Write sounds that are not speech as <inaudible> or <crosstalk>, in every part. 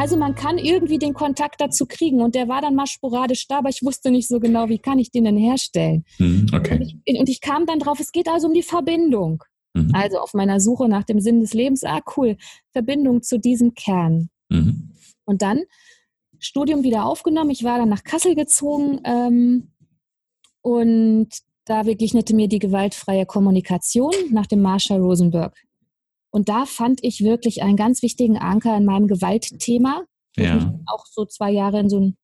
Also man kann irgendwie den Kontakt dazu kriegen und der war dann mal sporadisch da, aber ich wusste nicht so genau, wie kann ich den denn herstellen. Mhm, okay. Und ich, und ich kam dann drauf, es geht also um die Verbindung. Mhm. Also auf meiner Suche nach dem Sinn des Lebens, ah cool, Verbindung zu diesem Kern. Mhm. Und dann Studium wieder aufgenommen. Ich war dann nach Kassel gezogen ähm, und da begegnete mir die gewaltfreie Kommunikation nach dem Marshall Rosenberg. Und da fand ich wirklich einen ganz wichtigen Anker in meinem Gewaltthema, Ja. ich mich auch so zwei Jahre in so einen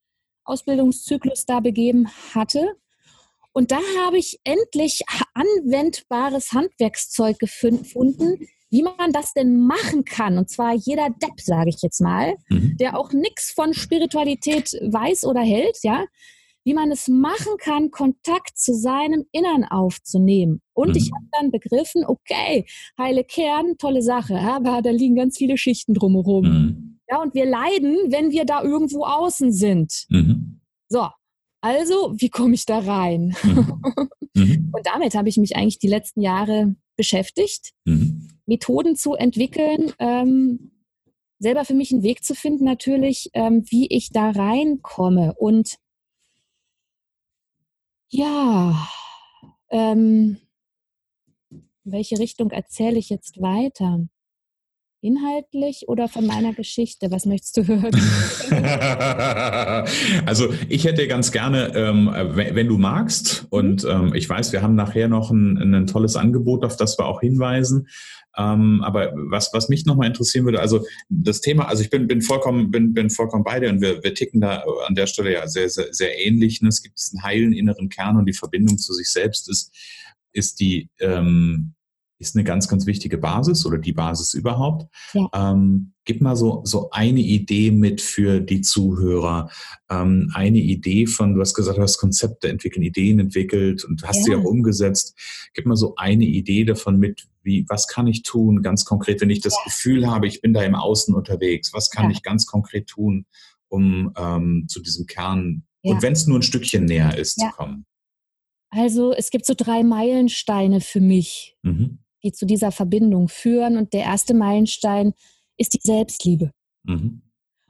Ausbildungszyklus da begeben hatte. Und da habe ich endlich anwendbares Handwerkszeug gefunden, wie man das denn machen kann. Und zwar jeder Depp, sage ich jetzt mal, Mhm. der auch nichts von Spiritualität weiß oder hält, ja, wie man es machen kann, Kontakt zu seinem Innern aufzunehmen. Und Mhm. ich habe dann begriffen, okay, heile Kern, tolle Sache, aber da liegen ganz viele Schichten drumherum. Mhm. Ja, und wir leiden, wenn wir da irgendwo außen sind. Mhm. So, also, wie komme ich da rein? Mhm. <laughs> Mhm. Und damit habe ich mich eigentlich die letzten Jahre beschäftigt, Mhm. Methoden zu entwickeln, ähm, selber für mich einen Weg zu finden, natürlich, ähm, wie ich da reinkomme. Und ja, ähm, in welche Richtung erzähle ich jetzt weiter? Inhaltlich oder von meiner Geschichte? Was möchtest du <laughs> hören? <laughs> also ich hätte ganz gerne, ähm, wenn, du magst, und ähm, ich weiß, wir haben nachher noch ein, ein tolles Angebot, auf das wir auch hinweisen. Ähm, aber was, was mich nochmal interessieren würde, also das Thema, also ich bin, bin vollkommen, bin, bin vollkommen bei dir und wir, wir ticken da an der Stelle ja sehr, sehr, sehr ähnlich. Ne? Es gibt einen heilen inneren Kern und die Verbindung zu sich selbst ist, ist die, ähm, ist eine ganz, ganz wichtige Basis oder die Basis überhaupt. Ja. Ähm, gib mal so, so eine Idee mit für die Zuhörer. Ähm, eine Idee von, du hast gesagt, du hast Konzepte entwickeln, Ideen entwickelt und hast sie Ja. auch umgesetzt. Gib mal so eine Idee davon mit, wie, was kann ich tun, ganz konkret, wenn ich das Gefühl habe, ich bin da im Außen unterwegs, was kann Ja. ich ganz konkret tun, um ähm, zu diesem Kern, Ja. und wenn es nur ein Stückchen näher ist, Ja. zu kommen. Also, es gibt so drei Meilensteine für mich. Mhm. Die zu dieser Verbindung führen. Und der erste Meilenstein ist die Selbstliebe. Mhm.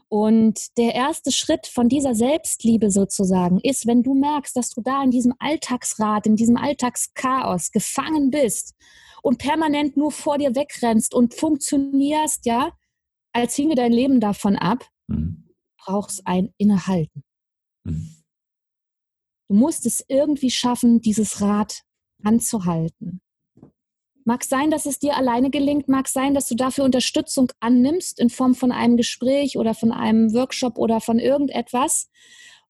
Und der erste Schritt von dieser Selbstliebe sozusagen ist, wenn du merkst, dass du da in diesem Alltagsrad, in diesem Alltagschaos gefangen bist und permanent nur vor dir wegrennst und funktionierst, ja, als hinge dein Leben davon ab, Mhm. brauchst ein Innehalten. Mhm. Du musst es irgendwie schaffen, dieses Rad anzuhalten. Mag sein, dass es dir alleine gelingt, mag sein, dass du dafür Unterstützung annimmst in Form von einem Gespräch oder von einem Workshop oder von irgendetwas,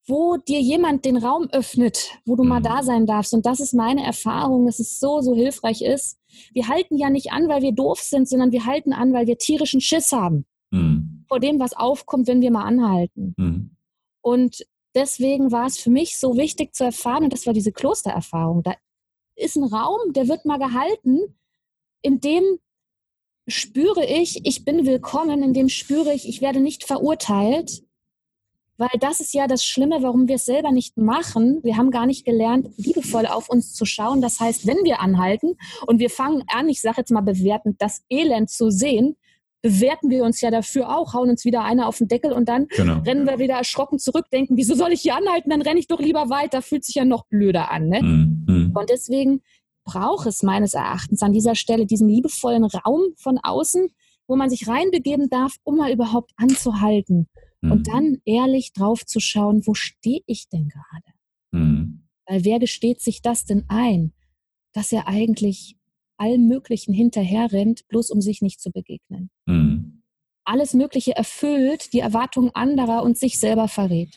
wo dir jemand den Raum öffnet, wo du mal Mhm. da sein darfst. Und das ist meine Erfahrung, dass es so, so hilfreich ist. Wir halten ja nicht an, weil wir doof sind, sondern wir halten an, weil wir tierischen Schiss haben Mhm. vor dem, was aufkommt, wenn wir mal anhalten. Mhm. Und deswegen war es für mich so wichtig zu erfahren, und das war diese Klostererfahrung. Da ist ein Raum, der wird mal gehalten, in dem spüre ich, ich bin willkommen, in dem spüre ich, ich werde nicht verurteilt. Weil das ist ja das Schlimme, warum wir es selber nicht machen. Wir haben gar nicht gelernt, liebevoll auf uns zu schauen. Das heißt, wenn wir anhalten und wir fangen an, ich sage jetzt mal bewertend, das Elend zu sehen, bewerten wir uns ja dafür auch, hauen uns wieder einer auf den Deckel und dann Genau. rennen wir wieder erschrocken zurück, denken, wieso soll ich hier anhalten? Dann renne ich doch lieber weiter, fühlt sich ja noch blöder an. Ne? Mhm. Mhm. Und deswegen braucht es meines Erachtens an dieser Stelle diesen liebevollen Raum von außen, wo man sich reinbegeben darf, um mal überhaupt anzuhalten Mhm. und dann ehrlich drauf zu schauen, wo stehe ich denn gerade? Mhm. Weil wer gesteht sich das denn ein, dass er eigentlich allem Möglichen hinterherrennt, bloß um sich nicht zu begegnen? Mhm. alles Mögliche erfüllt, die Erwartungen anderer und sich selber verrät.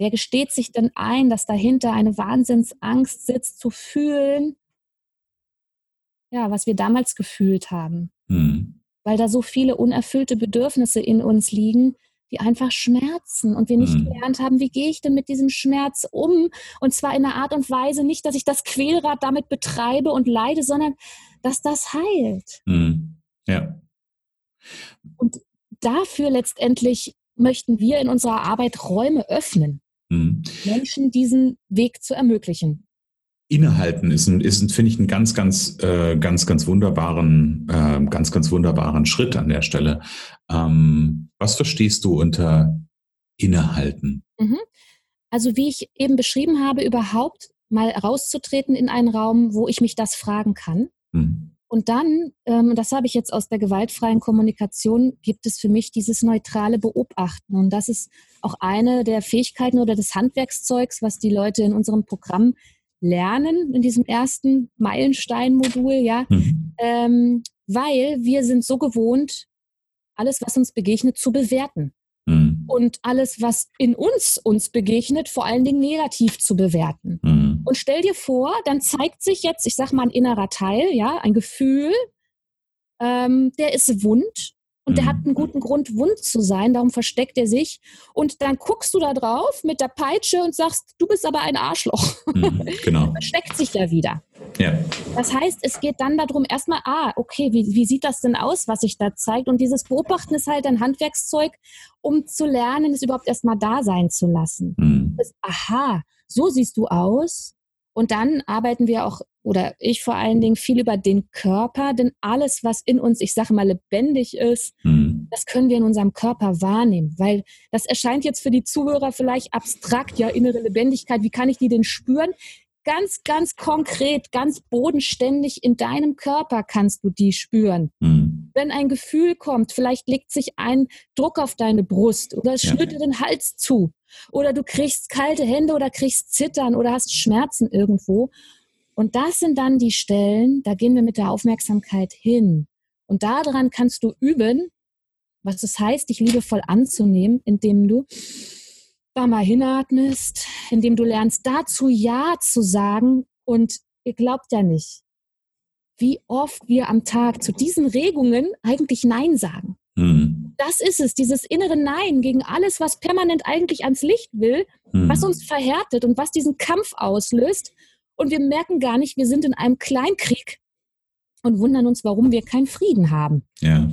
Wer gesteht sich denn ein, dass dahinter eine Wahnsinnsangst sitzt, zu fühlen, ja, was wir damals gefühlt haben? Mhm. Weil da so viele unerfüllte Bedürfnisse in uns liegen, die einfach schmerzen und wir nicht Mhm. gelernt haben, wie gehe ich denn mit diesem Schmerz um? Und zwar in einer Art und Weise nicht, dass ich das Quälrad damit betreibe und leide, sondern dass das heilt. Mhm. Ja. Und dafür letztendlich möchten wir in unserer Arbeit Räume öffnen, Mhm. Menschen diesen Weg zu ermöglichen. Innehalten ist, ein, ist ein, finde ich, einen ganz, ganz, äh, ganz, ganz wunderbaren, äh, ganz, ganz wunderbaren Schritt an der Stelle. Ähm, was verstehst du unter Innehalten? Mhm. Also wie ich eben beschrieben habe, überhaupt mal rauszutreten in einen Raum, wo ich mich das fragen kann. Mhm. Und dann, ähm, das habe ich jetzt aus der gewaltfreien Kommunikation, gibt es für mich dieses neutrale Beobachten. Und das ist auch eine der Fähigkeiten oder des Handwerkszeugs, was die Leute in unserem Programm lernen, in diesem ersten Meilenstein-Modul, ja. Mhm. Ähm, weil wir sind so gewohnt, alles, was uns begegnet, zu bewerten. Mhm. Und alles, was in uns uns begegnet, vor allen Dingen negativ zu bewerten. Mhm. Und stell dir vor, dann zeigt sich jetzt, ich sag mal, ein innerer Teil, ja, ein Gefühl, ähm, der ist wund und der hat mhm. einen guten Grund, wund zu sein, darum versteckt er sich. Und dann guckst du da drauf mit der Peitsche und sagst, du bist aber ein Arschloch. Mhm, <laughs> genau. versteckt sich ja wieder. Ja. Das heißt, es geht dann darum, erstmal, ah, okay, wie, wie sieht das denn aus, was sich da zeigt? Und dieses Beobachten ist halt ein Handwerkszeug, um zu lernen, es überhaupt erstmal da sein zu lassen. Mhm. Das, aha, so siehst du aus. Und dann arbeiten wir auch, oder ich vor allen Dingen, viel über den Körper, denn alles, was in uns, ich sage mal, lebendig ist, mhm. das können wir in unserem Körper wahrnehmen. Weil das erscheint jetzt für die Zuhörer vielleicht abstrakt, ja, innere Lebendigkeit, wie kann ich die denn spüren? Ganz, ganz konkret, ganz bodenständig in deinem Körper kannst du die spüren. Mhm. Wenn ein Gefühl kommt, vielleicht legt sich ein Druck auf deine Brust oder es schnürt dir den Hals zu oder du kriegst kalte Hände oder kriegst Zittern oder hast Schmerzen irgendwo. Und das sind dann die Stellen, da gehen wir mit der Aufmerksamkeit hin. Und daran kannst du üben, was es heißt, dich liebevoll anzunehmen, indem du da mal hinatmest, indem du lernst, dazu Ja zu sagen. Und ihr glaubt ja nicht, wie oft wir am Tag zu diesen Regungen eigentlich Nein sagen. Mhm. Das ist es, dieses innere Nein gegen alles, was permanent eigentlich ans Licht will, mhm. was uns verhärtet und was diesen Kampf auslöst. Und wir merken gar nicht, wir sind in einem Kleinkrieg und wundern uns, warum wir keinen Frieden haben. Ja,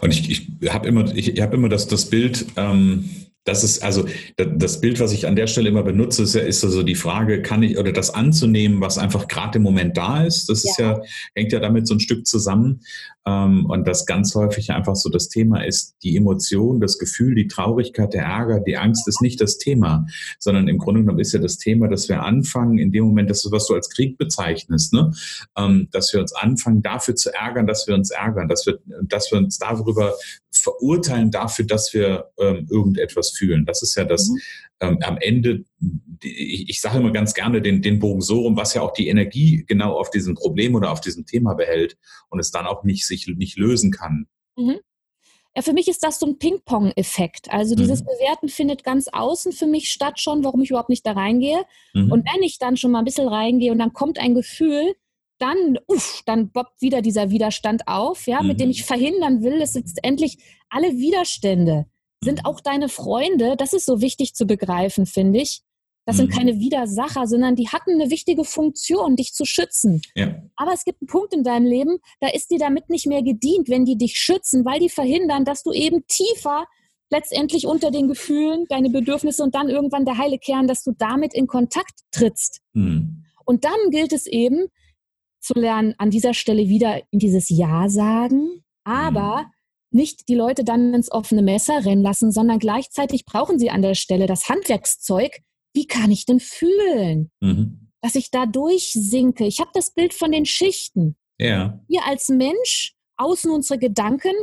und ich, ich habe immer, ich, ich hab immer das, das Bild, ähm, das ist also das Bild, was ich an der Stelle immer benutze, ist, ja, ist also die Frage, kann ich oder das anzunehmen, was einfach gerade im Moment da ist. Das ja. ist ja hängt ja damit so ein Stück zusammen. Ähm, und das ganz häufig einfach so das Thema ist, die Emotion, das Gefühl, die Traurigkeit, der Ärger, die Angst ist nicht das Thema, sondern im Grunde genommen ist ja das Thema, dass wir anfangen, in dem Moment, das ist, was du als Krieg bezeichnest, ne? Ähm, dass wir uns anfangen, dafür zu ärgern, dass wir uns ärgern, dass wir, dass wir uns darüber verurteilen dafür, dass wir ähm, irgendetwas fühlen. Das ist ja das mhm. ähm, am Ende, die, ich sage immer ganz gerne den, den Bogen so rum, was ja auch die Energie genau auf diesem Problem oder auf diesem Thema behält und es dann auch nicht sich nicht lösen kann. Mhm. Ja, für mich ist das so ein Ping-Pong-Effekt. Also dieses mhm. Bewerten findet ganz außen für mich statt schon, warum ich überhaupt nicht da reingehe. Mhm. Und wenn ich dann schon mal ein bisschen reingehe und dann kommt ein Gefühl, dann, uff, dann boppt wieder dieser Widerstand auf, ja, mhm. mit dem ich verhindern will, dass jetzt endlich alle Widerstände sind auch deine Freunde. Das ist so wichtig zu begreifen, finde ich. Das sind mhm. keine Widersacher, sondern die hatten eine wichtige Funktion, dich zu schützen. Ja. Aber es gibt einen Punkt in deinem Leben, da ist dir damit nicht mehr gedient, wenn die dich schützen, weil die verhindern, dass du eben tiefer letztendlich unter den Gefühlen, deine Bedürfnisse und dann irgendwann der heile Kern, dass du damit in Kontakt trittst. Mhm. Und dann gilt es eben, zu lernen, an dieser Stelle wieder in dieses Ja sagen, aber mhm. Nicht die Leute dann ins offene Messer rennen lassen, sondern gleichzeitig brauchen sie an der Stelle das Handwerkszeug. Wie kann ich denn fühlen? Mhm. Dass ich da durchsinke. Ich habe das Bild von den Schichten. Ja. Wir als Mensch, außen unsere Gedanken,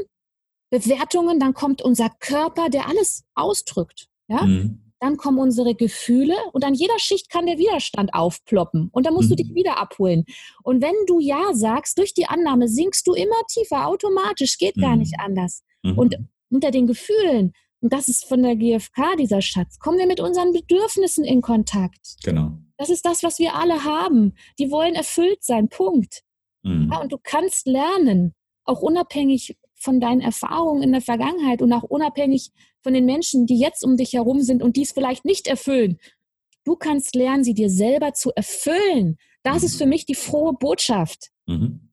Bewertungen, dann kommt unser Körper, der alles ausdrückt. Ja? Mhm dann kommen unsere Gefühle und an jeder Schicht kann der Widerstand aufploppen und dann musst mhm. du dich wieder abholen. Und wenn du Ja sagst, durch die Annahme sinkst du immer tiefer, automatisch, geht mhm. gar nicht anders. Mhm. Und unter den Gefühlen, und das ist von der GfK dieser Schatz, kommen wir mit unseren Bedürfnissen in Kontakt. Genau. Das ist das, was wir alle haben. Die wollen erfüllt sein, Punkt. Mhm. Ja, und du kannst lernen, auch unabhängig von deinen Erfahrungen in der Vergangenheit und auch unabhängig von den Menschen, die jetzt um dich herum sind und dies vielleicht nicht erfüllen. Du kannst lernen, sie dir selber zu erfüllen. Das mhm. ist für mich die frohe Botschaft. Mhm.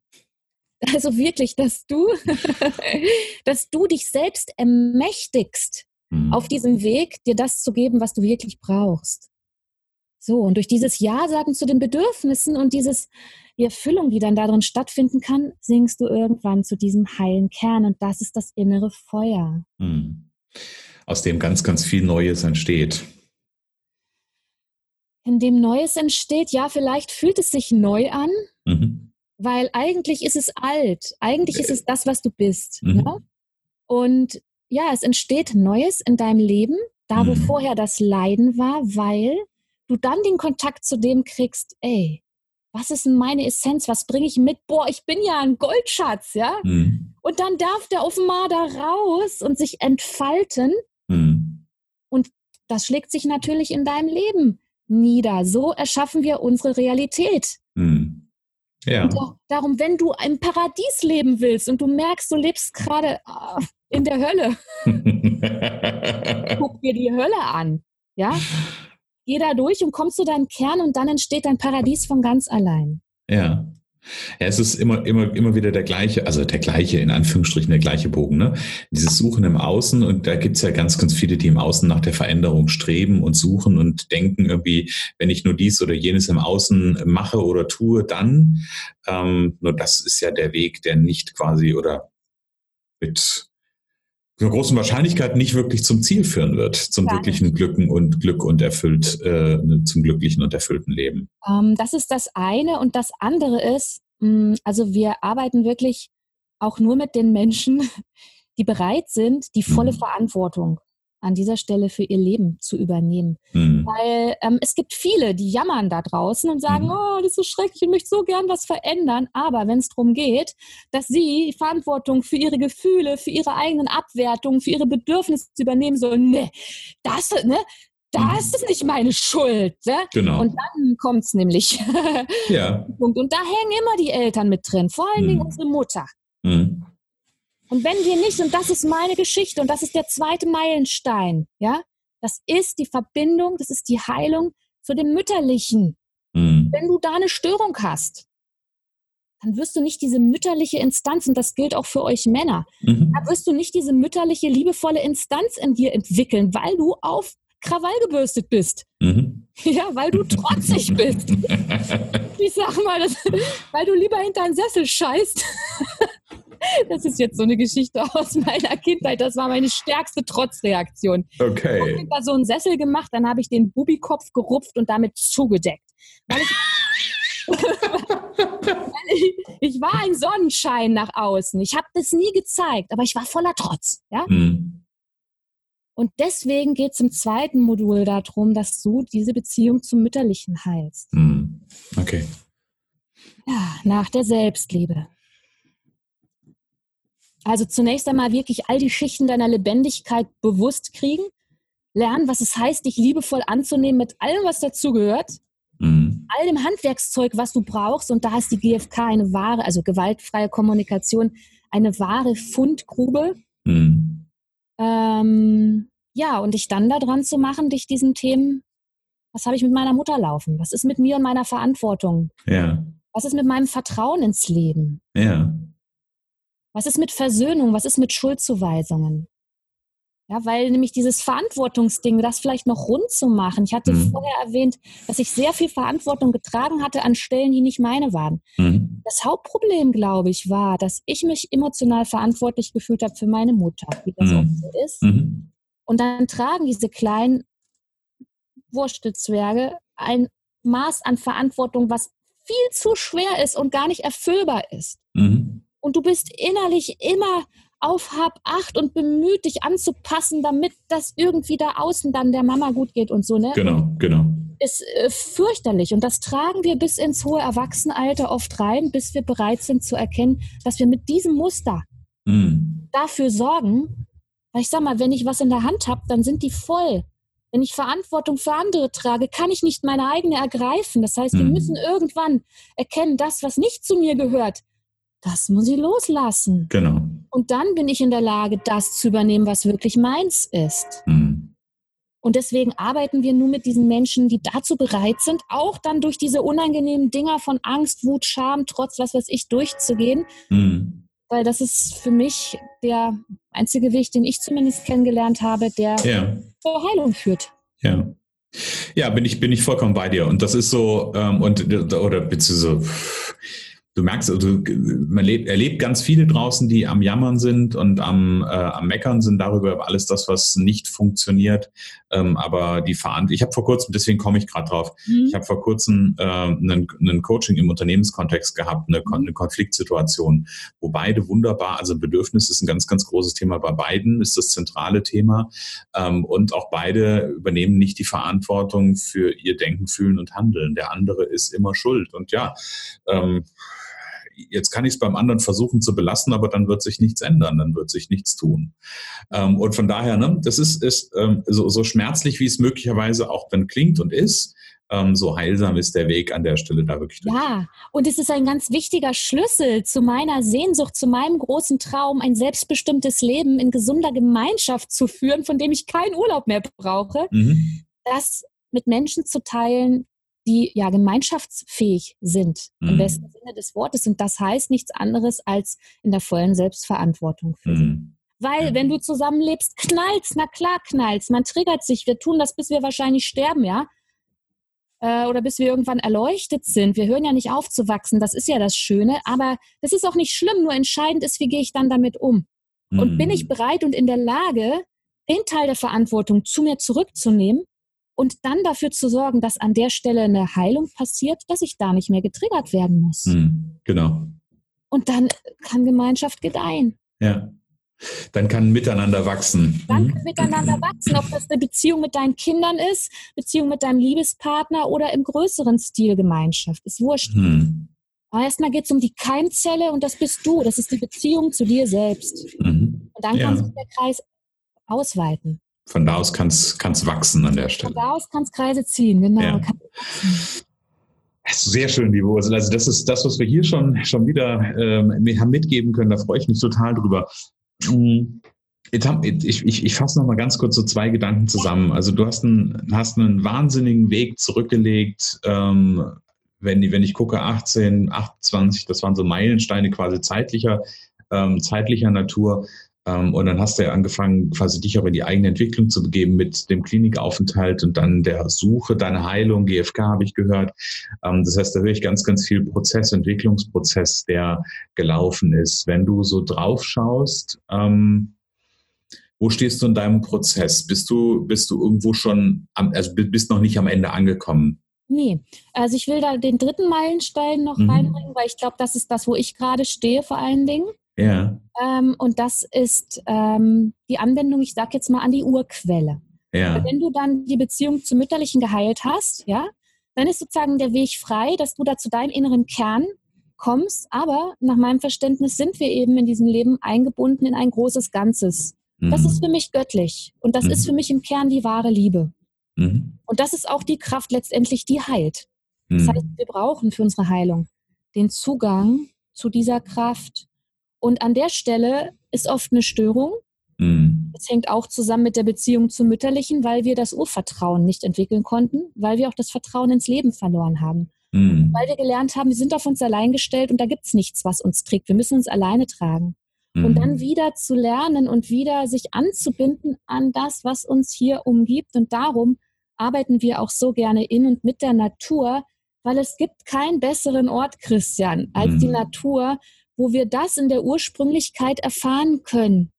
Also wirklich, dass du, <laughs> dass du dich selbst ermächtigst, mhm. auf diesem Weg dir das zu geben, was du wirklich brauchst. So, und durch dieses Ja sagen zu den Bedürfnissen und dieses die Erfüllung, die dann darin stattfinden kann, singst du irgendwann zu diesem heilen Kern und das ist das innere Feuer. Hm. Aus dem ganz, ganz viel Neues entsteht. In dem Neues entsteht, ja, vielleicht fühlt es sich neu an, mhm. weil eigentlich ist es alt. Eigentlich ist es das, was du bist. Mhm. Ja? Und ja, es entsteht Neues in deinem Leben, da wo mhm. vorher das Leiden war, weil du dann den Kontakt zu dem kriegst, ey, was ist denn meine Essenz? Was bringe ich mit? Boah, ich bin ja ein Goldschatz, ja? Mhm. Und dann darf der offenbar da raus und sich entfalten. Mhm. Und das schlägt sich natürlich in deinem Leben nieder. So erschaffen wir unsere Realität. Mhm. Ja. darum, wenn du im Paradies leben willst und du merkst, du lebst gerade oh, in der Hölle, <laughs> guck dir die Hölle an. Ja? Geh da durch und kommst zu deinem Kern und dann entsteht dein Paradies von ganz allein. Ja. Ja, es ist immer, immer, immer wieder der gleiche, also der gleiche, in Anführungsstrichen, der gleiche Bogen, ne? Dieses Suchen im Außen und da gibt's ja ganz, ganz viele, die im Außen nach der Veränderung streben und suchen und denken irgendwie, wenn ich nur dies oder jenes im Außen mache oder tue, dann, ähm, nur das ist ja der Weg, der nicht quasi oder mit einer großen Wahrscheinlichkeit nicht wirklich zum Ziel führen wird, zum Gar wirklichen Glücken und Glück und erfüllt, äh, zum glücklichen und erfüllten Leben. Um, ähm, das ist das eine und das andere ist, mh, mm, also wir arbeiten wirklich auch nur mit den Menschen, <laughs> die bereit sind, die volle mhm. Verantwortung an dieser Stelle für ihr Leben zu übernehmen. Mhm. Weil ähm, es gibt viele, die jammern da draußen und sagen, mhm. oh, das ist so schrecklich, ich möchte so gern was verändern. Aber wenn es darum geht, dass sie Verantwortung für ihre Gefühle, für ihre eigenen Abwertungen, für ihre Bedürfnisse übernehmen sollen, ne, das, ne, das mhm. ist nicht meine Schuld. Ne? Genau. Und dann kommt es nämlich. ja. <laughs> Und da hängen immer die Eltern mit drin, vor allen Dingen mhm. unsere Mutter. Mhm. Und wenn wir nicht, und das ist meine Geschichte, und das ist der zweite Meilenstein, ja, das ist die Verbindung, das ist die Heilung zu dem Mütterlichen. Mhm. Wenn du da eine Störung hast, dann wirst du nicht diese mütterliche Instanz, und das gilt auch für euch Männer, mhm. da wirst du nicht diese mütterliche, liebevolle Instanz in dir entwickeln, weil du auf Krawall gebürstet bist. Mhm. <laughs> Ja, weil du trotzig <laughs> bist. ich sag mal, das, weil du lieber hinter einen Sessel scheißt. Das ist jetzt so eine Geschichte aus meiner Kindheit. Das war meine stärkste Trotzreaktion. Okay. Ich habe da so einen Sessel gemacht, dann habe ich den Bubikopf gerupft und damit zugedeckt. Weil ich, <laughs> ich, war ein Sonnenschein nach außen. Ich habe das nie gezeigt, aber ich war voller Trotz. Ja? Mhm. Und deswegen geht es im zweiten Modul darum, dass du diese Beziehung zum Mütterlichen heilst. Mhm. Okay. Ja, nach der Selbstliebe. Also zunächst einmal wirklich all die Schichten deiner Lebendigkeit bewusst kriegen, lernen, was es heißt, dich liebevoll anzunehmen mit allem, was dazugehört, mhm. all dem Handwerkszeug, was du brauchst. Und da ist die GfK eine wahre, also gewaltfreie Kommunikation, eine wahre Fundgrube. Mhm ähm, ja, und dich dann daran zu machen, dich diesen Themen, was habe ich mit meiner Mutter laufen? Was ist mit mir und meiner Verantwortung? Ja. Was ist mit meinem Vertrauen ins Leben? Ja. Was ist mit Versöhnung? Was ist mit Schuldzuweisungen? Ja, weil nämlich dieses Verantwortungsding, das vielleicht noch rund zu machen. Ich hatte mhm. vorher erwähnt, dass ich sehr viel Verantwortung getragen hatte an Stellen, die nicht meine waren. Mhm. Das Hauptproblem, glaube ich, war, dass ich mich emotional verantwortlich gefühlt habe für meine Mutter, wie das mhm. auch so ist. Mhm. Und dann tragen diese kleinen Wurstelzwerge ein Maß an Verantwortung, was viel zu schwer ist und gar nicht erfüllbar ist. Mhm. Und du bist innerlich immer auf Hab acht und bemüht dich anzupassen, damit das irgendwie da außen dann der Mama gut geht und so, ne? Genau, genau. Ist äh, fürchterlich und das tragen wir bis ins hohe Erwachsenenalter oft rein, bis wir bereit sind zu erkennen, dass wir mit diesem Muster mm. dafür sorgen, weil ich sag mal, wenn ich was in der Hand habe, dann sind die voll. Wenn ich Verantwortung für andere trage, kann ich nicht meine eigene ergreifen. Das heißt, mm. wir mhm. müssen irgendwann erkennen, das, was nicht zu mir gehört, das muss ich loslassen. Genau. Und dann bin ich in der Lage, das zu übernehmen, was wirklich meins ist. Mhm. Und deswegen arbeiten wir nur mit diesen Menschen, die dazu bereit sind, auch dann durch diese unangenehmen Dinger von Angst, Wut, Scham, Trotz, was weiß ich, durchzugehen. Mhm. Weil das ist für mich der einzige Weg, den ich zumindest kennengelernt habe, der ja. zur Heilung führt. Ja. Ja, bin ich, bin ich vollkommen bei dir. Und das ist so, ähm, und oder beziehungsweise du merkst, also, man lebt, erlebt ganz viele draußen, die am Jammern sind und am, äh, am Meckern sind darüber alles das, was nicht funktioniert. Ähm, aber die Verantwortung, ich habe vor kurzem, deswegen komme ich gerade drauf, mhm. ich habe vor kurzem äh, einen, einen Coaching im Unternehmenskontext gehabt, eine, eine Konfliktsituation, wo beide wunderbar, also Bedürfnis ist ein ganz, ganz großes Thema bei beiden, ist das zentrale Thema. Ähm, und auch beide übernehmen nicht die Verantwortung für ihr Denken, Fühlen und Handeln. Der andere ist immer schuld. Und ja, ähm, jetzt kann ich es beim anderen versuchen zu belassen, aber dann wird sich nichts ändern, dann wird sich nichts tun. Ähm, und von daher, ne, das ist, ist ähm, so, so schmerzlich, wie es möglicherweise auch dann klingt und ist, ähm, so heilsam ist der Weg an der Stelle da wirklich. Durch. Ja, und es ist ein ganz wichtiger Schlüssel zu meiner Sehnsucht, zu meinem großen Traum, ein selbstbestimmtes Leben in gesunder Gemeinschaft zu führen, von dem ich keinen Urlaub mehr brauche, mhm. das mit Menschen zu teilen, die ja gemeinschaftsfähig sind, mhm. im besten Sinne des Wortes. Und das heißt nichts anderes als in der vollen Selbstverantwortung für mhm. Weil, wenn du zusammenlebst, knallst, na klar knallst. Man triggert sich. Wir tun das, bis wir wahrscheinlich sterben, ja? Äh, oder bis wir irgendwann erleuchtet sind. Wir hören ja nicht auf zu wachsen. Das ist ja das Schöne. Aber das ist auch nicht schlimm. Nur entscheidend ist, wie gehe ich dann damit um? Mhm. Und bin ich mhm. bereit und in der Lage, den Teil der Verantwortung zu mir zurückzunehmen und dann dafür zu sorgen, dass an der Stelle eine Heilung passiert, dass ich da nicht mehr getriggert werden muss. Mhm, genau. Und dann kann Gemeinschaft gedeihen. Ja. Dann kann miteinander wachsen. Dann mhm. kann miteinander wachsen, ob das eine Beziehung mit deinen Kindern ist, Beziehung mit deinem Liebespartner oder im größeren Stil Gemeinschaft. Ist wurscht. Mhm. Aber erstmal geht es um die Keimzelle und das bist du. Das ist die Beziehung zu dir selbst. Mhm. Und dann ja. kann sich der Kreis ausweiten von da aus kann es wachsen an der Stelle. Von da aus kann es Kreise ziehen, genau. Ja. Sehr schön, liebe Ursula. Also das ist das, was wir hier schon, schon wieder ähm, haben mitgeben können. Da freue ich mich total drüber. Mm, ich, ich, ich fasse noch mal ganz kurz so zwei Gedanken zusammen. Also du hast einen, hast einen wahnsinnigen Weg zurückgelegt. Ähm, wenn, wenn ich gucke, 18, 28, das waren so Meilensteine quasi zeitlicher, ähm, zeitlicher Natur. Ähm, und dann hast du ja angefangen, quasi dich auch in die eigene Entwicklung zu begeben mit dem Klinikaufenthalt und dann der Suche deiner Heilung, GFK habe ich gehört. Ähm, das heißt, da höre ich ganz, ganz viel Prozess, Entwicklungsprozess, der gelaufen ist. Wenn du so drauf schaust, ähm, wo stehst du in deinem Prozess? Bist du, bist du irgendwo schon, am, also bist noch nicht am Ende angekommen? Nee, also ich will da den dritten Meilenstein noch mhm. reinbringen, weil ich glaube, das ist das, wo ich gerade stehe vor allen Dingen. Ja. Ähm, und das ist ähm, die Anwendung, ich sage jetzt mal, an die Urquelle. Ja. Wenn du dann die Beziehung zum Mütterlichen geheilt hast, ja, dann ist sozusagen der Weg frei, dass du da zu deinem inneren Kern kommst. Aber nach meinem Verständnis sind wir eben in diesem Leben eingebunden in ein großes Ganzes. Mhm. Das ist für mich göttlich. Und das mhm. ist für mich im Kern die wahre Liebe. Mhm. Und das ist auch die Kraft letztendlich, die heilt. Das mhm. heißt, wir brauchen für unsere Heilung den Zugang zu dieser Kraft, und an der Stelle ist oft eine Störung. Mhm. Das hängt auch zusammen mit der Beziehung zum Mütterlichen, weil wir das Urvertrauen nicht entwickeln konnten, weil wir auch das Vertrauen ins Leben verloren haben. Mhm. Weil wir gelernt haben, wir sind auf uns allein gestellt und da gibt es nichts, was uns trägt. Wir müssen uns alleine tragen. Mhm. Und dann wieder zu lernen und wieder sich anzubinden an das, was uns hier umgibt. Und darum arbeiten wir auch so gerne in und mit der Natur, weil es gibt keinen besseren Ort, Christian, als die mhm. Natur, wo wir das in der Ursprünglichkeit erfahren können,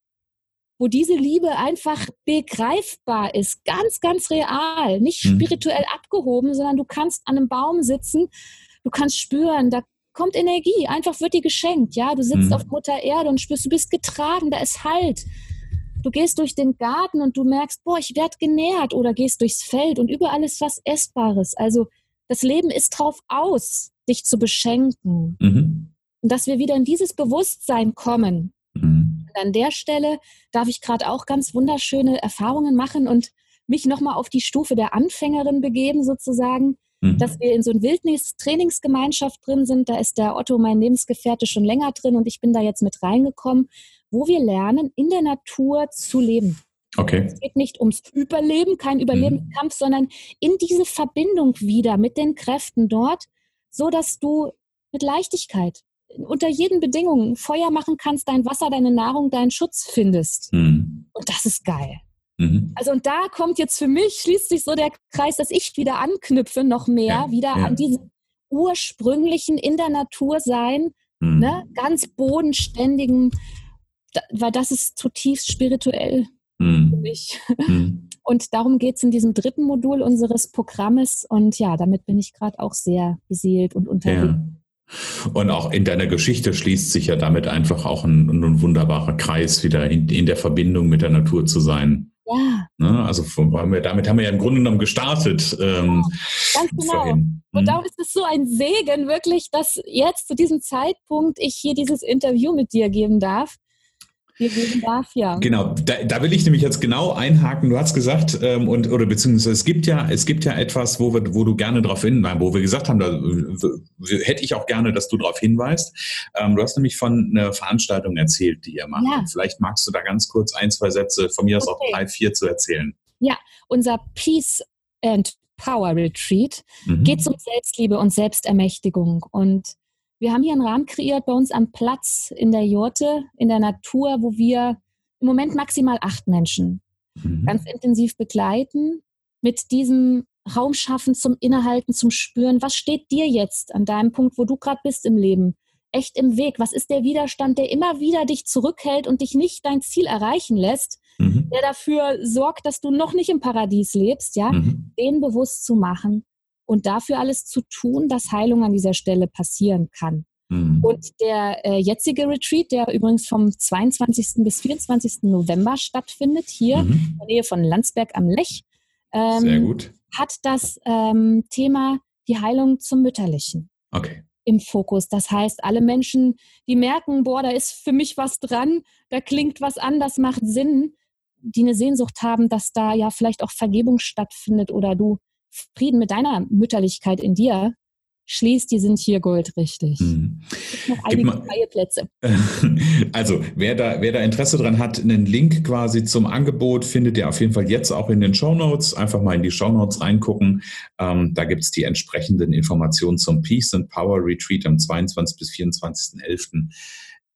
wo diese Liebe einfach begreifbar ist, ganz, ganz real, nicht mhm. spirituell abgehoben, sondern du kannst an einem Baum sitzen, du kannst spüren, da kommt Energie, einfach wird dir geschenkt, ja, du sitzt mhm. auf Mutter Erde und spürst, du bist getragen, da ist Halt. Du gehst durch den Garten und du merkst, boah, ich werde genährt oder gehst durchs Feld und überall ist was Essbares. Also das Leben ist drauf aus, dich zu beschenken. Mhm. Und dass wir wieder in dieses Bewusstsein kommen. Mhm. Und an der Stelle darf ich gerade auch ganz wunderschöne Erfahrungen machen und mich nochmal auf die Stufe der Anfängerin begeben, sozusagen, mhm. dass wir in so einer Wildnis-Trainingsgemeinschaft drin sind. Da ist der Otto, mein Lebensgefährte, schon länger drin und ich bin da jetzt mit reingekommen, wo wir lernen, in der Natur zu leben. Okay. Es geht nicht ums Überleben, kein Überlebenskampf, mhm. sondern in diese Verbindung wieder mit den Kräften dort, so dass du mit Leichtigkeit, unter jeden Bedingungen Feuer machen kannst, dein Wasser, deine Nahrung, deinen Schutz findest. Mhm. Und das ist geil. Mhm. Also und da kommt jetzt für mich, schließt sich so der Kreis, dass ich wieder anknüpfe, noch mehr, ja, wieder ja. an diesen ursprünglichen in der Natur sein, mhm. ne, ganz bodenständigen, weil das ist zutiefst spirituell mhm. für mich. Mhm. <laughs> Und darum geht es in diesem dritten Modul unseres Programmes. Und ja, damit bin ich gerade auch sehr beseelt und unterwegs. Ja. Und auch in deiner Geschichte schließt sich ja damit einfach auch ein, ein wunderbarer Kreis, wieder in, in, der Verbindung mit der Natur zu sein. Ja. Ne? Also von, damit haben wir ja im Grunde genommen gestartet. Ähm, ja, ganz genau. Vorhin. Und hm. darum ist es so ein Segen, wirklich, dass jetzt zu diesem Zeitpunkt ich hier dieses Interview mit dir geben darf dir geben darf, ja. Genau, da, da, will ich nämlich jetzt genau einhaken. Du hast gesagt, ähm, und oder beziehungsweise es gibt ja, es gibt ja etwas, wo wir, wo du gerne darauf hinweist, wo wir gesagt haben, da hätte ich auch gerne, dass du darauf hinweist. Ähm, du hast nämlich von einer Veranstaltung erzählt, die ihr macht. Ja. Vielleicht magst du da ganz kurz ein, zwei Sätze, von mir aus okay. auch drei, vier zu erzählen. Ja, unser Peace and Power Retreat mhm. geht um Selbstliebe und Selbstermächtigung und wir haben hier einen Rahmen kreiert bei uns am Platz in der Jurte, in der Natur, wo wir im Moment maximal acht Menschen mhm. ganz intensiv begleiten, mit diesem Raum schaffen zum Innehalten, zum Spüren. Was steht dir jetzt an deinem Punkt, wo du gerade bist im Leben? Echt im Weg? Was ist der Widerstand, der immer wieder dich zurückhält und dich nicht dein Ziel erreichen lässt, mhm. der dafür sorgt, dass du noch nicht im Paradies lebst, ja? Mhm. Den bewusst zu machen und dafür alles zu tun, dass Heilung an dieser Stelle passieren kann. Mhm. Und der äh, jetzige Retreat, der übrigens vom 22. bis 24. November stattfindet, hier mhm. in der Nähe von Landsberg am Lech, ähm, hat das ähm, Thema die Heilung zum Mütterlichen okay. im Fokus. Das heißt, alle Menschen, die merken, boah, da ist für mich was dran, da klingt was an, das macht Sinn, die eine Sehnsucht haben, dass da ja vielleicht auch Vergebung stattfindet oder du Frieden mit deiner Mütterlichkeit in dir schließt, die sind hier goldrichtig. Mhm. Noch einige freie Plätze. <laughs> Also, wer da, wer da Interesse dran hat, einen Link quasi zum Angebot findet ihr auf jeden Fall jetzt auch in den Show Notes. Einfach mal in die Show Notes reingucken. Ähm, da gibt es die entsprechenden Informationen zum Peace and Power Retreat am 22. bis 24.11.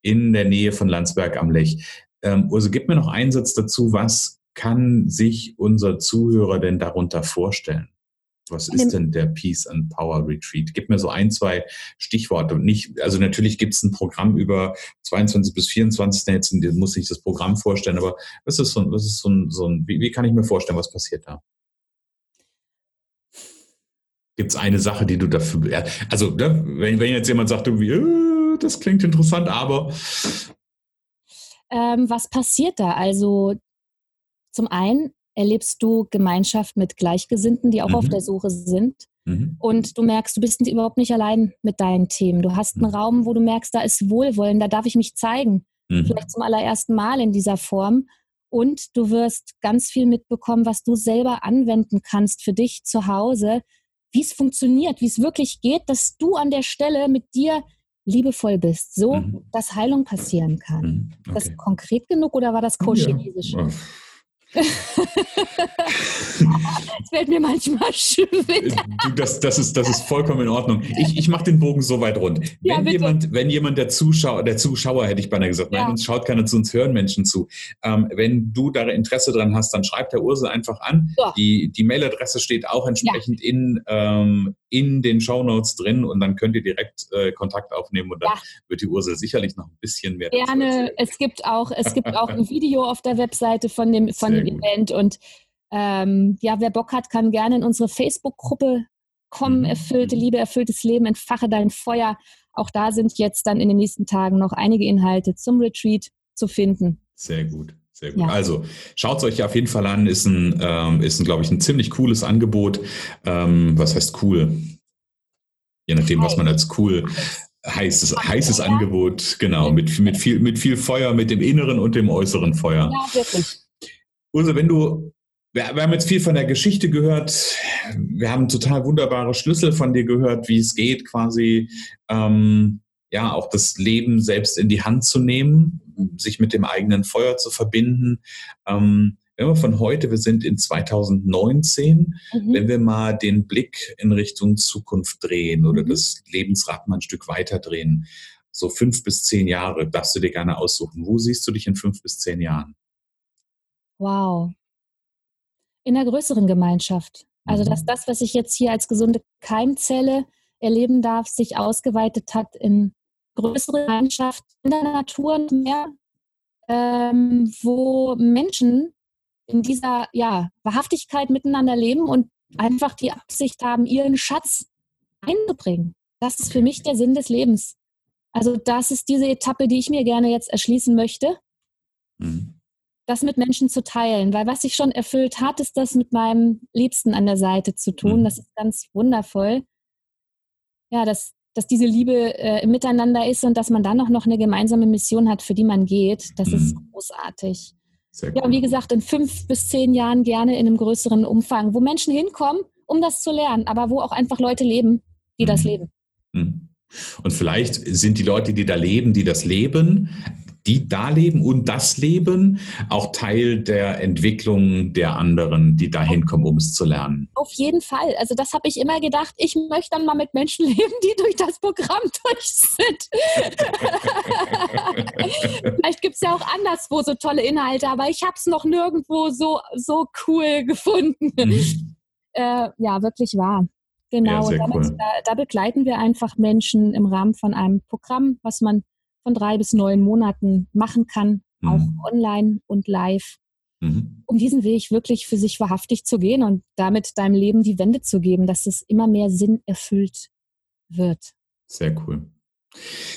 in der Nähe von Landsberg am Lech. Ähm, also gib mir noch einen Satz dazu, was kann sich unser Zuhörer denn darunter vorstellen? Was ist denn der Peace and Power Retreat? Gib mir so ein, zwei Stichworte. nicht, also natürlich gibt es ein Programm über 22 bis 24. Jetzt muss ich das Programm vorstellen, aber was ist so, was ist so ein, so ein wie, wie kann ich mir vorstellen, was passiert da? Gibt es eine Sache, die du dafür, also ne, wenn, wenn jetzt jemand sagt, irgendwie, äh, das klingt interessant, aber. Ähm, was passiert da? Also zum einen erlebst du Gemeinschaft mit Gleichgesinnten, die auch mhm. auf der Suche sind. Mhm. Und du merkst, du bist überhaupt nicht allein mit deinen Themen. Du hast einen mhm. Raum, wo du merkst, da ist Wohlwollen, da darf ich mich zeigen. Mhm. Vielleicht zum allerersten Mal in dieser Form. Und du wirst ganz viel mitbekommen, was du selber anwenden kannst für dich zu Hause, wie es funktioniert, wie es wirklich geht, dass du an der Stelle mit dir liebevoll bist, so mhm. dass Heilung passieren kann. Mhm. Okay. Das konkret genug oder war das Co-Chinesisch? Ja. Es fällt mir manchmal <laughs> schwer. Das, das, ist, das ist vollkommen in Ordnung. Ich, ich mache den Bogen so weit rund. Ja, wenn, jemand, wenn jemand der Zuschauer, der Zuschauer hätte ich beinahe gesagt, ja. nein, uns schaut keiner zu, uns hören Menschen zu. Ähm, wenn du da Interesse dran hast, dann schreib der Ursel einfach an. Ja. Die, die Mailadresse steht auch entsprechend in, ähm, in den Shownotes drin und dann könnt ihr direkt äh, Kontakt aufnehmen und dann wird die Ursel sicherlich noch ein bisschen mehr. Gerne. Es gibt auch, es gibt auch ein Video auf der Webseite von dem, von dem Event. Und ähm, ja, wer Bock hat, kann gerne in unsere Facebook-Gruppe kommen. Mhm. Erfüllte Liebe, erfülltes Leben, entfache dein Feuer. Auch da sind jetzt dann in den nächsten Tagen noch einige Inhalte zum Retreat zu finden. Sehr gut. Sehr gut. Ja. Also schaut es euch auf jeden Fall an. Ist ein, ähm, ist ein, glaube ich, ein ziemlich cooles Angebot. Ähm, was heißt cool? Je nachdem, was man als cool heißes, heißes Angebot, genau, mit, mit, viel, mit viel Feuer, mit dem inneren und dem äußeren Feuer. Ja, wirklich. Ursel, wenn du, wir, wir, haben jetzt viel von der Geschichte gehört, wir haben total wunderbare Schlüssel von dir gehört, wie es geht, quasi, ähm, ja, auch das Leben selbst in die Hand zu nehmen, sich mit dem eigenen Feuer zu verbinden. Ähm, wenn wir von heute, wir sind in 2019, mhm. wenn wir mal den Blick in Richtung Zukunft drehen oder mhm. das Lebensrad mal ein Stück weiter drehen, so fünf bis zehn Jahre, darfst du dir gerne aussuchen. Wo siehst du dich in fünf bis zehn Jahren? Wow. in der größeren Gemeinschaft. Also, dass mhm. das, was ich jetzt hier als gesunde Keimzelle erleben darf, sich ausgeweitet hat in größere Gemeinschaft in der Natur und mehr, ähm, wo Menschen in dieser ja, Wahrhaftigkeit miteinander leben und einfach die Absicht haben, ihren Schatz einzubringen. Das ist für mich der Sinn des Lebens. Also das ist diese Etappe, die ich mir gerne jetzt erschließen möchte. Mhm das mit Menschen zu teilen, weil was sich schon erfüllt hat, ist das mit meinem Liebsten an der Seite zu tun. Mhm. Das ist ganz wundervoll. Ja, dass, dass diese Liebe äh, im Miteinander ist und dass man dann auch noch eine gemeinsame Mission hat, für die man geht, das mhm. ist großartig. Sehr ja, und wie gesagt, in fünf bis zehn Jahren gerne in einem größeren Umfang, wo Menschen hinkommen, um das zu lernen, aber wo auch einfach Leute leben, die mhm. das leben. Mhm. Und vielleicht sind die Leute, die da leben, die das leben, die da leben und das Leben auch Teil der Entwicklung der anderen, die da hinkommen, um es zu lernen. Auf jeden Fall. Also das habe ich immer gedacht, ich möchte dann mal mit Menschen <laughs> leben, die durch das Programm <laughs> durch sind. <laughs> Vielleicht gibt es ja auch anderswo so tolle Inhalte, aber ich habe es noch nirgendwo so, so cool gefunden. Mhm. Äh, ja, wirklich wahr. Genau, ja, damit, cool. da, da begleiten wir einfach Menschen im Rahmen von einem Programm, was man von drei bis neun Monaten machen kann, mhm. auch online und live, mhm. um diesen Weg wirklich für sich wahrhaftig zu gehen und damit deinem Leben die Wende zu geben, dass es immer mehr Sinn erfüllt wird. Sehr cool.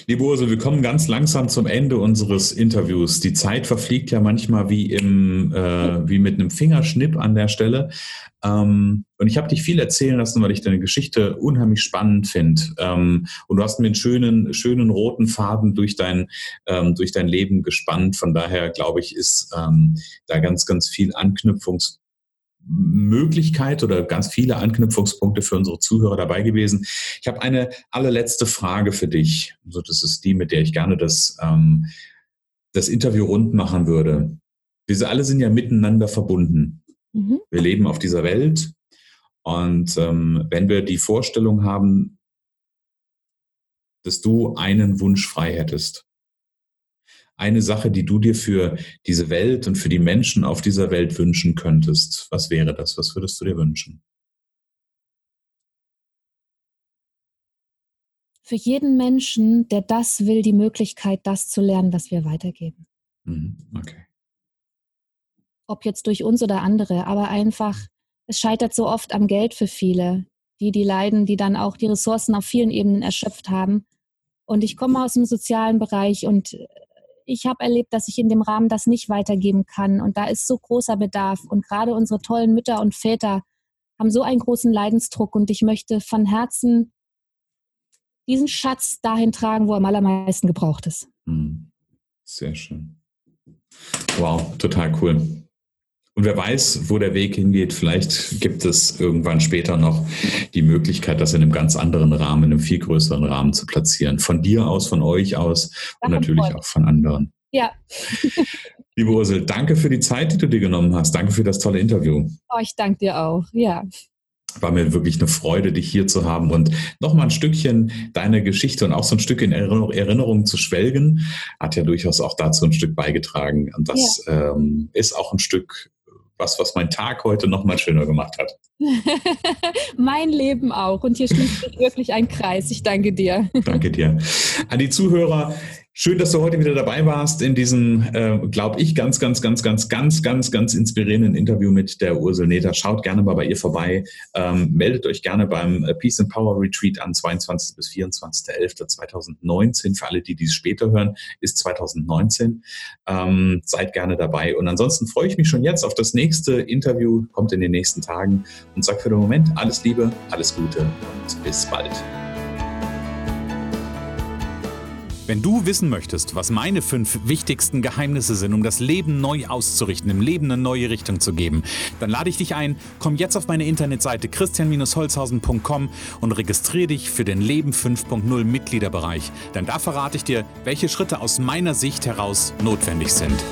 Liebe Ursel, wir kommen ganz langsam zum Ende unseres Interviews. Die Zeit verfliegt ja manchmal wie, im, äh, wie mit einem Fingerschnipp an der Stelle. Ähm, und ich habe dich viel erzählen lassen, weil ich deine Geschichte unheimlich spannend finde. Ähm, und du hast mir einen schönen, schönen roten Faden durch dein, ähm, durch dein Leben gespannt. Von daher glaube ich, ist ähm, da ganz, ganz viel Anknüpfungs Möglichkeit oder ganz viele Anknüpfungspunkte für unsere Zuhörer dabei gewesen. Ich habe eine allerletzte Frage für dich. Also das ist die, mit der ich gerne das, ähm, das Interview rund machen würde. Wir alle sind ja miteinander verbunden. Mhm. Wir leben auf dieser Welt. Und ähm, wenn wir die Vorstellung haben, dass du einen Wunsch frei hättest, eine Sache, die du dir für diese Welt und für die Menschen auf dieser Welt wünschen könntest, was wäre das? Was würdest du dir wünschen? Für jeden Menschen, der das will, die Möglichkeit, das zu lernen, was wir weitergeben. Mhm, okay. Ob jetzt durch uns oder andere, aber einfach, es scheitert so oft am Geld für viele, die, die leiden, die dann auch die Ressourcen auf vielen Ebenen erschöpft haben. Und ich komme aus dem sozialen Bereich und ich habe erlebt, dass ich in dem Rahmen das nicht weitergeben kann. Und da ist so großer Bedarf. Und gerade unsere tollen Mütter und Väter haben so einen großen Leidensdruck. Und ich möchte von Herzen diesen Schatz dahin tragen, wo er am allermeisten gebraucht ist. Hm. Sehr schön. Wow, total cool. Und wer weiß, wo der Weg hingeht, vielleicht gibt es irgendwann später noch die Möglichkeit, das in einem ganz anderen Rahmen, in einem viel größeren Rahmen zu platzieren. Von dir aus, von euch aus und natürlich auch von anderen. Ja. <laughs> Liebe Ursel, danke für die Zeit, die du dir genommen hast. Danke für das tolle Interview. Oh, ich danke dir auch. Ja war mir wirklich eine Freude, dich hier zu haben und nochmal ein Stückchen deine Geschichte und auch so ein Stück in Erinnerung zu schwelgen, hat ja durchaus auch dazu ein Stück beigetragen. Und das ja. ähm, ist auch ein Stück was, was mein Tag heute nochmal schöner gemacht hat. <laughs> mein Leben auch. Und hier schließt sich wirklich ein Kreis. Ich danke dir. danke dir. An die Zuhörer, Schön, dass du heute wieder dabei warst in diesem, äh, glaube ich, ganz, ganz, ganz, ganz, ganz, ganz, ganz inspirierenden Interview mit der Ursel Neter. Schaut gerne mal bei ihr vorbei. Ähm, meldet euch gerne beim äh, Peace and Power Retreat an 22. bis 24.11.2019. Für alle, die dies später hören, ist 2019. Ähm, seid gerne dabei. Und ansonsten freue ich mich schon jetzt auf das nächste Interview. Kommt in den nächsten Tagen und sage für den Moment alles Liebe, alles Gute und bis bald. Wenn du wissen möchtest, was meine fünf wichtigsten Geheimnisse sind, um das Leben neu auszurichten, im Leben eine neue Richtung zu geben, dann lade ich dich ein, komm jetzt auf meine Internetseite christian-holzhausen.com und registriere dich für den Leben 5.0 Mitgliederbereich. Denn da verrate ich dir, welche Schritte aus meiner Sicht heraus notwendig sind.